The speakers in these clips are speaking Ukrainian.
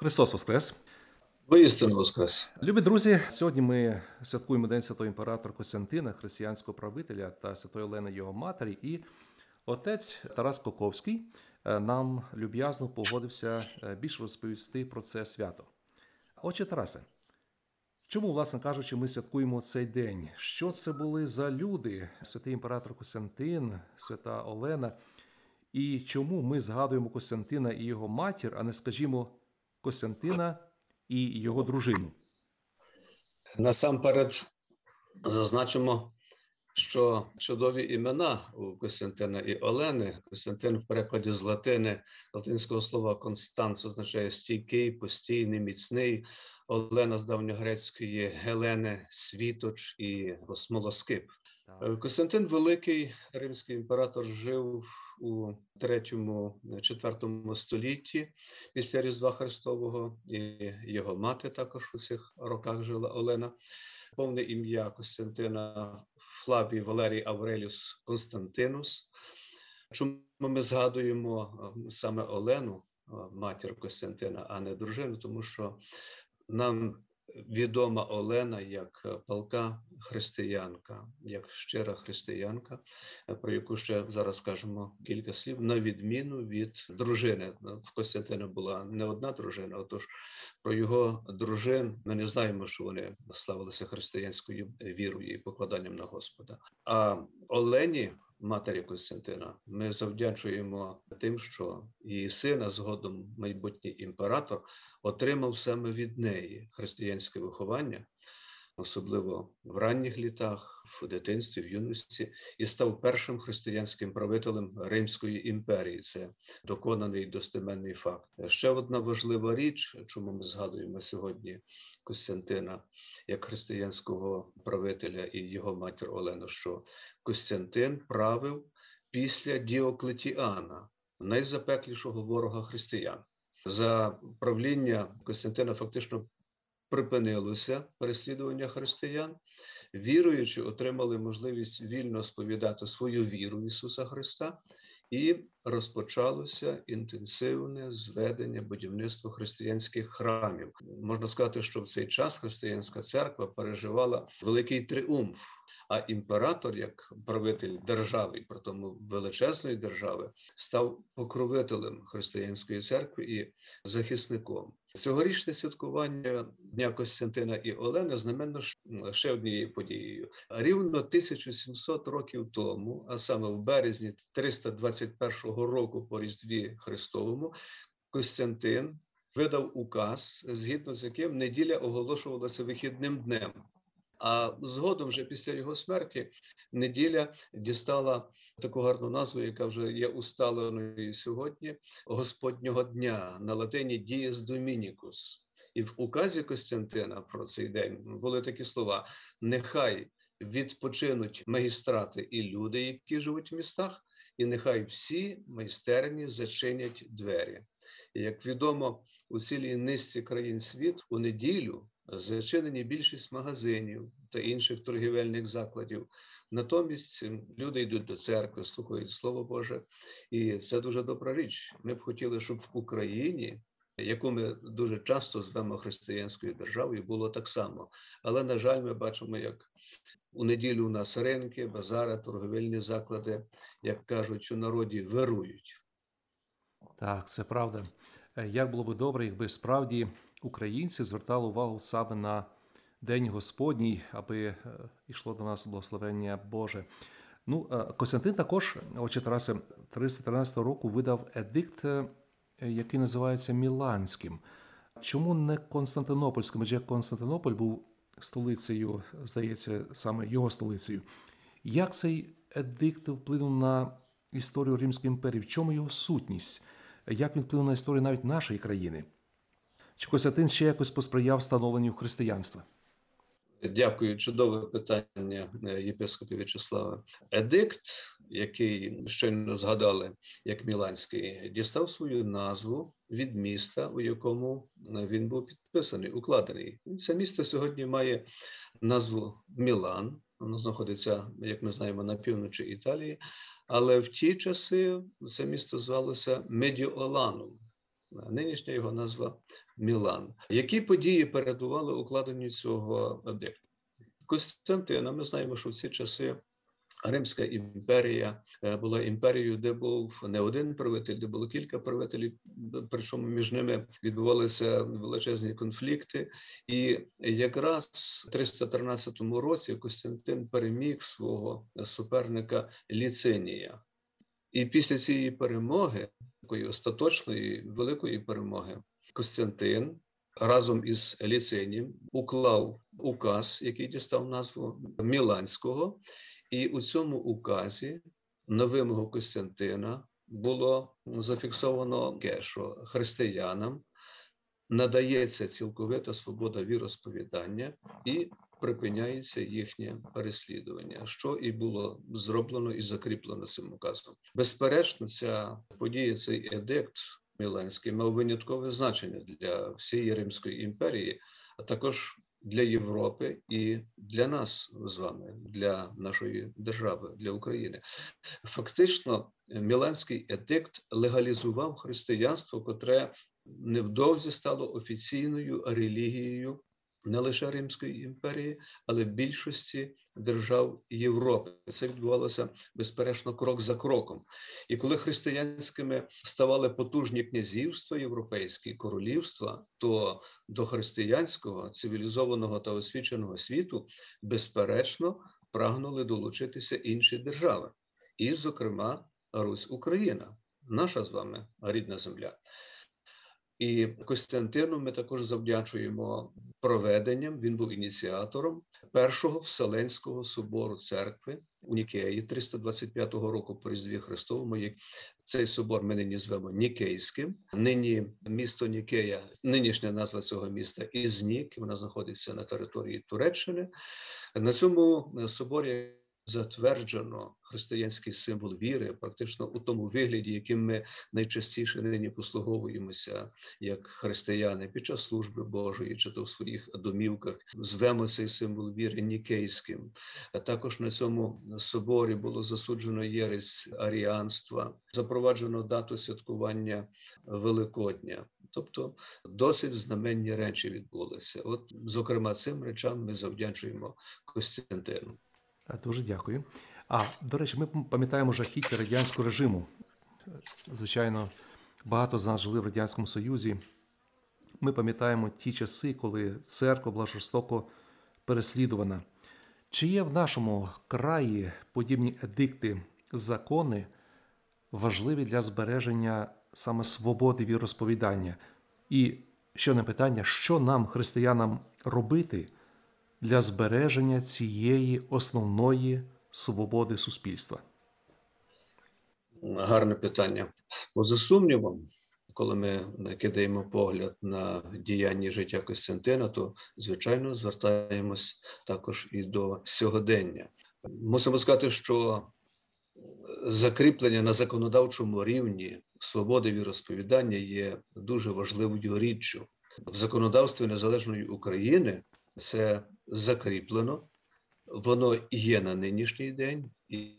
Христос Воскрес! Воістину Воскрес! Любі друзі! Сьогодні ми святкуємо День Святого імператора Костянтина, християнського правителя та святої Олени його матері. І отець Тарас Коковський е, нам люб'язно погодився е, більше розповісти про це свято. Отче Тарасе, чому, власне кажучи, ми святкуємо цей день? Що це були за люди? Святий імператор Костянтин, свята Олена? І чому ми згадуємо Костянтина і його матір, а не скажімо, Костянтина і його дружину? Насамперед зазначимо, що чудові імена у Костянтина і Олени. Костянтин в перекладі з латини латинського слова констанц означає стійкий, постійний, міцний. Олена з давньогрецької Гелени, світоч і смолоскип. Костянтин Великий, римський імператор, жив у третьому, четвертому столітті після Різдва Христового, і його мати також у цих роках жила Олена. Повне ім'я Костянтина Флавій Валерій Авреліус Константинус. Чому ми згадуємо саме Олену, матір Костянтина, а не дружину, тому що нам відома Олена як е, палка християнка, як щира християнка, е, про яку ще зараз скажемо кілька слів, на відміну від дружини. Ну, в Костянтина була не одна дружина, отож про його дружин ми не знаємо, що вони славилися християнською вірою і покладанням на Господа. А Олені матері Костянтина, ми завдячуємо тим, що її сина, згодом майбутній імператор, отримав саме від неї християнське виховання, особливо в ранніх літах, в дитинстві, в юності, і став першим християнським правителем Римської імперії. Це доконаний достеменний факт. Ще одна важлива річ, чому ми згадуємо сьогодні Костянтина як християнського правителя і його матір Олену, що Костянтин правив після Діоклетіана, найзапеклішого ворога християн. За правління Костянтина фактично припинилося переслідування християн, віруючи, отримали можливість вільно сповідати свою віру в Ісуса Христа, і розпочалося інтенсивне зведення будівництва християнських храмів. Можна сказати, що в цей час християнська церква переживала великий тріумф. А імператор, як правитель держави, при тому величезної держави, став покровителем християнської церкви і захисником. Цьогорічне святкування Дня Костянтина і Олени знаменно ще однією подією. Рівно 1700 років тому, а саме в березні 321 року по Різдві Христовому, Костянтин видав указ, згідно з яким неділя оголошувалася вихідним днем. А згодом, вже після його смерті, неділя дістала таку гарну назву, яка вже є усталеною сьогодні Господнього дня на латині Дієс Домінікус. І в указі Костянтина про цей день були такі слова: нехай відпочинуть магістрати і люди, які живуть в містах, і нехай всі майстерні зачинять двері. І як відомо у цілій низці країн світу у неділю зачинені більшість магазинів та інших торгівельних закладів. Натомість люди йдуть до церкви, слухають Слово Боже, і це дуже добра річ. Ми б хотіли, щоб в Україні, яку ми дуже часто звемо християнською державою, було так само. Але, на жаль, ми бачимо, як у неділю у нас ринки, базари, торговельні заклади, як кажуть, у народі вирують. Так, це правда. Е, як було би добре, якби справді українці звертали увагу саме на День Господній, аби йшло до нас благословення Боже. Ну, е, Костянтин також, отче Тарасе, 313 року видав едикт, е, який називається Міланським. Чому не Константинопольським? Адже Константинополь був столицею, здається, саме його столицею. Як цей едикт вплинув на історію Римської імперії? В чому його сутність? Як він вплинув на історію навіть нашої країни? Чи Костянтин ще якось посприяв становленню християнства? Дякую, чудове питання, е, єпископі В'ячеслава. Едикт, який щойно згадали, як Міланський, дістав свою назву від міста, у якому е, він був підписаний, укладений. Це місто сьогодні має назву Мілан. Воно знаходиться, як ми знаємо, на півночі Італії. Але в ті часи це місто звалося Медіоланом. Нинішня його назва Мілан. Які події передували укладенню цього об'єкту? Костянтина, ми знаємо, що в ці часи Римська імперія е, була імперією, де був не один правитель, де було кілька правителів. Причому між ними відбувалися величезні конфлікти. І якраз в 313 році Костянтин переміг свого суперника Ліцинія. І після цієї перемоги, такої остаточної великої перемоги, Костянтин разом із Ліцинієм уклав указ, який дістав назву Міланського. І у цьому указі на вимогу Костянтина було зафіксовано, що християнам надається цілковита свобода віросповідання і припиняється їхнє переслідування, що і було зроблено і закріплено цим указом. Безперечно, ця подія, цей едикт Міланський мав виняткове значення для всієї Римської імперії, а також для Європи і для нас з вами, для нашої держави, для України. Фактично, Міланський едикт легалізував християнство, котре невдовзі стало офіційною релігією не лише Римської імперії, але більшості держав Європи. Це відбувалося безперечно крок за кроком. І коли християнськими ставали потужні князівства європейські королівства, то до християнського цивілізованого та освіченого світу безперечно прагнули долучитися інші держави, і, зокрема, Русь Україна, наша з вами рідна земля. І Костянтину ми також завдячуємо проведенням. Він був ініціатором першого Вселенського собору церкви у Нікеї 325 року по Різдві Христовому. Цей собор ми нині звемо Нікейським. Нині місто Нікея, нинішня назва цього міста Ізнік. Вона знаходиться на території Туреччини. На цьому соборі затверджено християнський символ віри, практично у тому вигляді, яким ми найчастіше нині послуговуємося як християни під час служби Божої, чи то в своїх домівках звемо цей символ віри нікейським. А також на цьому соборі було засуджено єресь аріанства, запроваджено дату святкування Великодня. Тобто досить знаменні речі відбулися. От, зокрема, цим речам ми завдячуємо Костянтину. Дуже дякую. А до речі, ми пам'ятаємо жахіття радянського режиму. Звичайно, багато з нас жили в Радянському Союзі. Ми пам'ятаємо ті часи, коли церква була жорстоко переслідувана. Чи є в нашому краї подібні едикти, закони важливі для збереження саме свободи віросповідання? І ще не питання, що нам, християнам, робити? Для збереження цієї основної свободи суспільства? Гарне питання. Поза сумнівом, коли ми кидаємо погляд на діяння життя Костянтина, то звичайно звертаємось також і до сьогодення. Мусимо сказати, що закріплення на законодавчому рівні свободи віросповідання є дуже важливою річчю в законодавстві незалежної України. Це закріплено, воно є на нинішній день,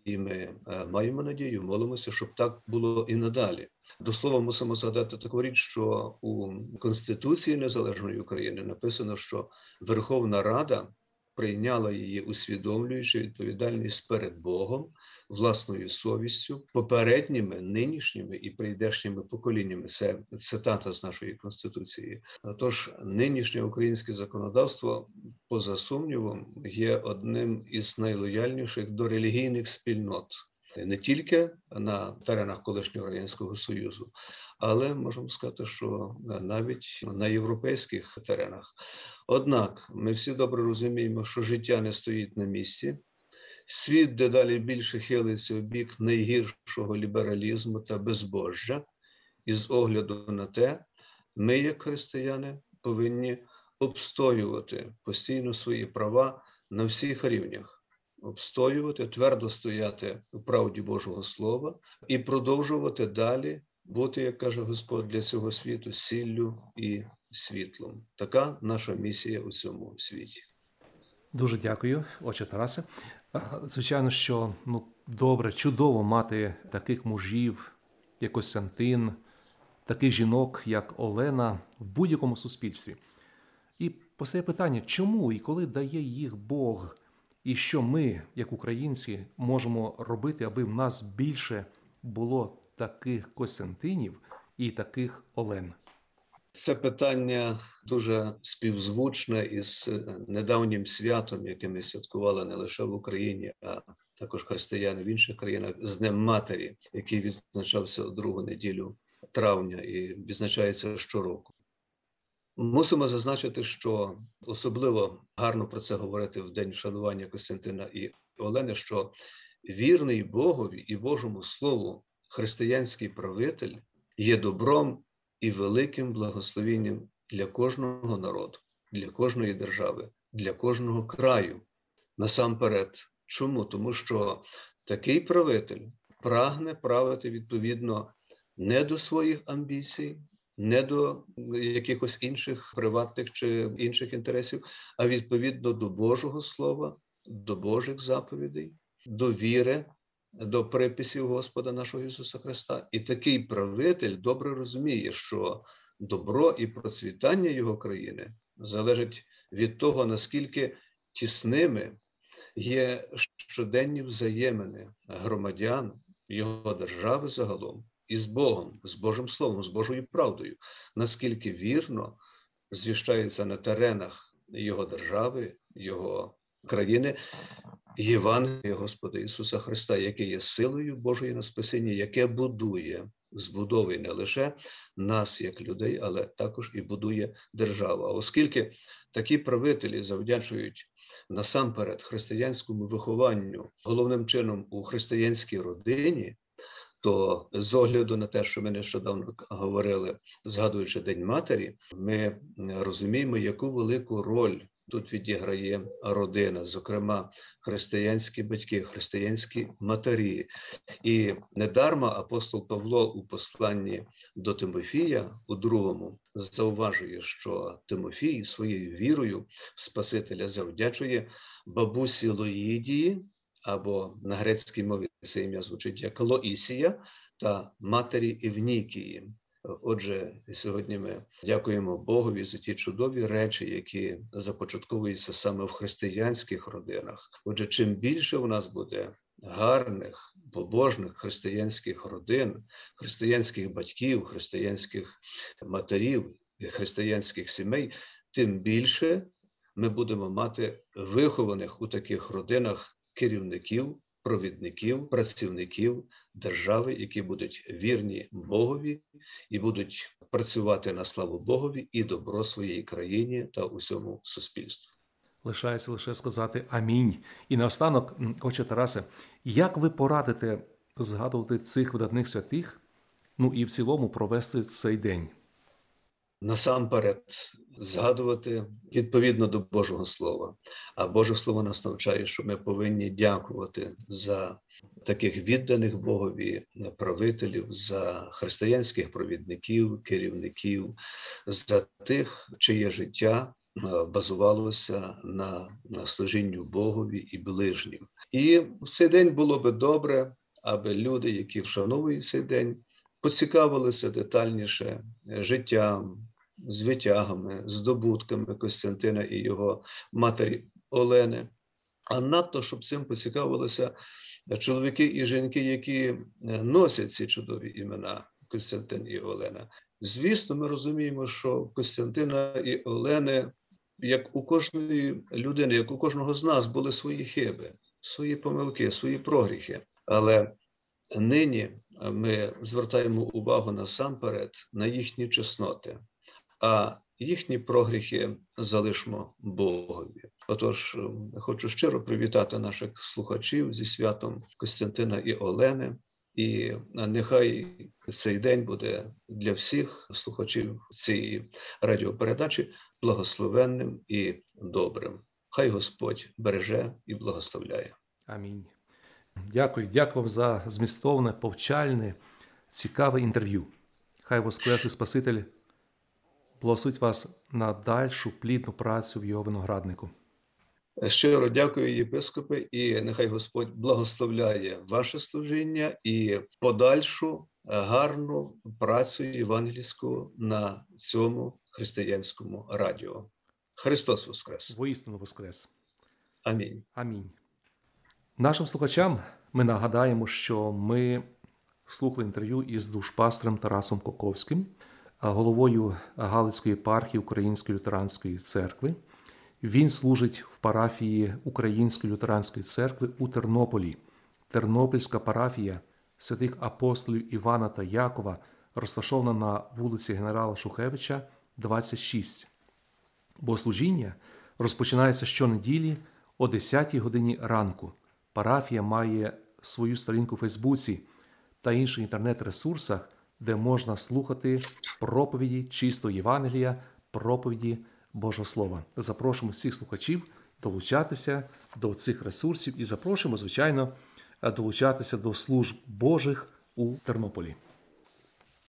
і ми е, маємо надію, молимося, щоб так було і надалі. До слова, мусимо згадати таку річ, що у Конституції Незалежної України написано, що Верховна Рада прийняла її, усвідомлюючи відповідальність перед Богом, власною совістю, попередніми, нинішніми і прийдешніми поколіннями. Це цитата з нашої конституції. Тож нинішнє українське законодавство, поза сумнівом, є одним із найлояльніших до релігійних спільнот. Не тільки на теренах колишнього радянського союзу, але можемо сказати, що навіть на європейських теренах. Однак ми всі добре розуміємо, що життя не стоїть на місці, світ дедалі більше хилиться в бік найгіршого лібералізму та безбожжя, і з огляду на те, ми, як християни, повинні обстоювати постійно свої права на всіх рівнях, обстоювати, твердо стояти у правді Божого Слова і продовжувати далі бути, як каже Господь, для цього світу сіллю і світлом. Така наша місія у цьому світі. Дуже дякую, отче Тарасе. Звичайно, що ну добре, чудово мати таких мужів, як Костянтин, таких жінок, як Олена, в будь-якому суспільстві. І постає питання, чому і коли дає їх Бог, і що ми, як українці, можемо робити, аби в нас більше було таких Костянтинів і таких Олен? Це питання дуже співзвучне із недавнім святом, яке ми святкували не лише в Україні, а також християни в інших країнах з Днем Матері, який відзначався другу неділю травня і відзначається щороку. Мусимо зазначити, що особливо гарно про це говорити в день вшанування Костянтина і Олени, що вірний Богові і Божому Слову християнський правитель є добром і великим благословенням для кожного народу, для кожної держави, для кожного краю. Насамперед, чому? Тому що такий правитель прагне правити відповідно не до своїх амбіцій, не до якихось інших приватних чи інших інтересів, а відповідно до Божого Слова, до Божих заповідей, до віри, до приписів Господа нашого Ісуса Христа. І такий правитель добре розуміє, що добро і процвітання його країни залежить від того, наскільки тісними є щоденні взаємини громадян його держави загалом із Богом, з Божим Словом, з Божою правдою, наскільки вірно звіщається на теренах його держави, його країни Євангелія Господа Ісуса Христа, яке є силою Божої на спасіння, яке будує, збудовує не лише нас, як людей, але також і будує державу. А оскільки такі правителі завдячують насамперед християнському вихованню, головним чином у християнській родині, то з огляду на те, що ми нещодавно говорили, згадуючи День Матері, ми розуміємо, яку велику роль тут відіграє родина, зокрема християнські батьки, християнські матері. І недарма апостол Павло у посланні до Тимофія у другому зауважує, що Тимофій своєю вірою в Спасителя завдячує бабусі Лоїдії або на грецькій мові це ім'я звучить як Лоїсія та матері Івнікії. Отже, сьогодні ми дякуємо Богові за ті чудові речі, які започатковуються саме в християнських родинах. Отже, чим більше у нас буде гарних, побожних християнських родин, християнських батьків, християнських матерів, християнських сімей, тим більше ми будемо мати вихованих у таких родинах керівників, провідників, працівників держави, які будуть вірні Богові і будуть працювати на славу Богові і добро своїй країні та усьому суспільству. Лишається лише сказати амінь. І наостанок, отче Тарасе, як ви порадите згадувати цих видатних святих, ну і в цілому провести цей день? Насамперед, згадувати відповідно до Божого Слова. А Боже Слово нас навчає, що ми повинні дякувати за таких відданих Богові правителів, за християнських провідників, керівників, за тих, чиє життя. Е, базувалося на на служінню Богові і ближнім. І в цей день було би добре, аби люди, які вшановують цей день, поцікавилися детальніше життям, з витягами, здобутками Костянтина і його матері Олени. А надто, щоб цим поцікавилися чоловіки і жінки, які е, носять ці чудові імена Костянтин і Олена. Звісно, ми розуміємо, що в Костянтина і Олени, як у кожної людини, як у кожного з нас, були свої хиби, свої помилки, свої прогріхи. Але нині ми звертаємо увагу насамперед на їхні чесноти, а їхні прогріхи залишмо Богові. Отож, ем, хочу щиро привітати наших слухачів зі святом Костянтина і Олени. І нехай цей день буде для всіх слухачів цієї радіопередачі благословенним і добрим. Хай Господь береже і благословляє. Амінь. Дякую, дякую за змістовне, повчальне, цікаве інтерв'ю. Хай Воскресний Спаситель благословить вас на дальшу плідну працю в його винограднику. Щиро дякую, єпископи, і нехай Господь благословляє ваше служіння і подальшу гарну працю євангельську на цьому християнському радіо. Христос Воскрес! Воістину Воскрес! Амінь. Амінь. Нашим слухачам ми нагадаємо, що ми слухали інтерв'ю із душпастрем Тарасом Коковським, головою Галицької єпархії Української лютеранської церкви. Він служить в парафії Української лютеранської церкви у Тернополі. Тернопільська парафія святих апостолів Івана та Якова розташована на вулиці Генерала Шухевича, 26. Богослужіння розпочинається щонеділі о 10 годині ранку. Парафія має свою сторінку у Фейсбуці та інших інтернет-ресурсах, де можна слухати проповіді чистого Євангелія, проповіді Божого Слова. Запрошуємо всіх слухачів долучатися до цих ресурсів і запрошуємо, звичайно, долучатися до служб Божих у Тернополі.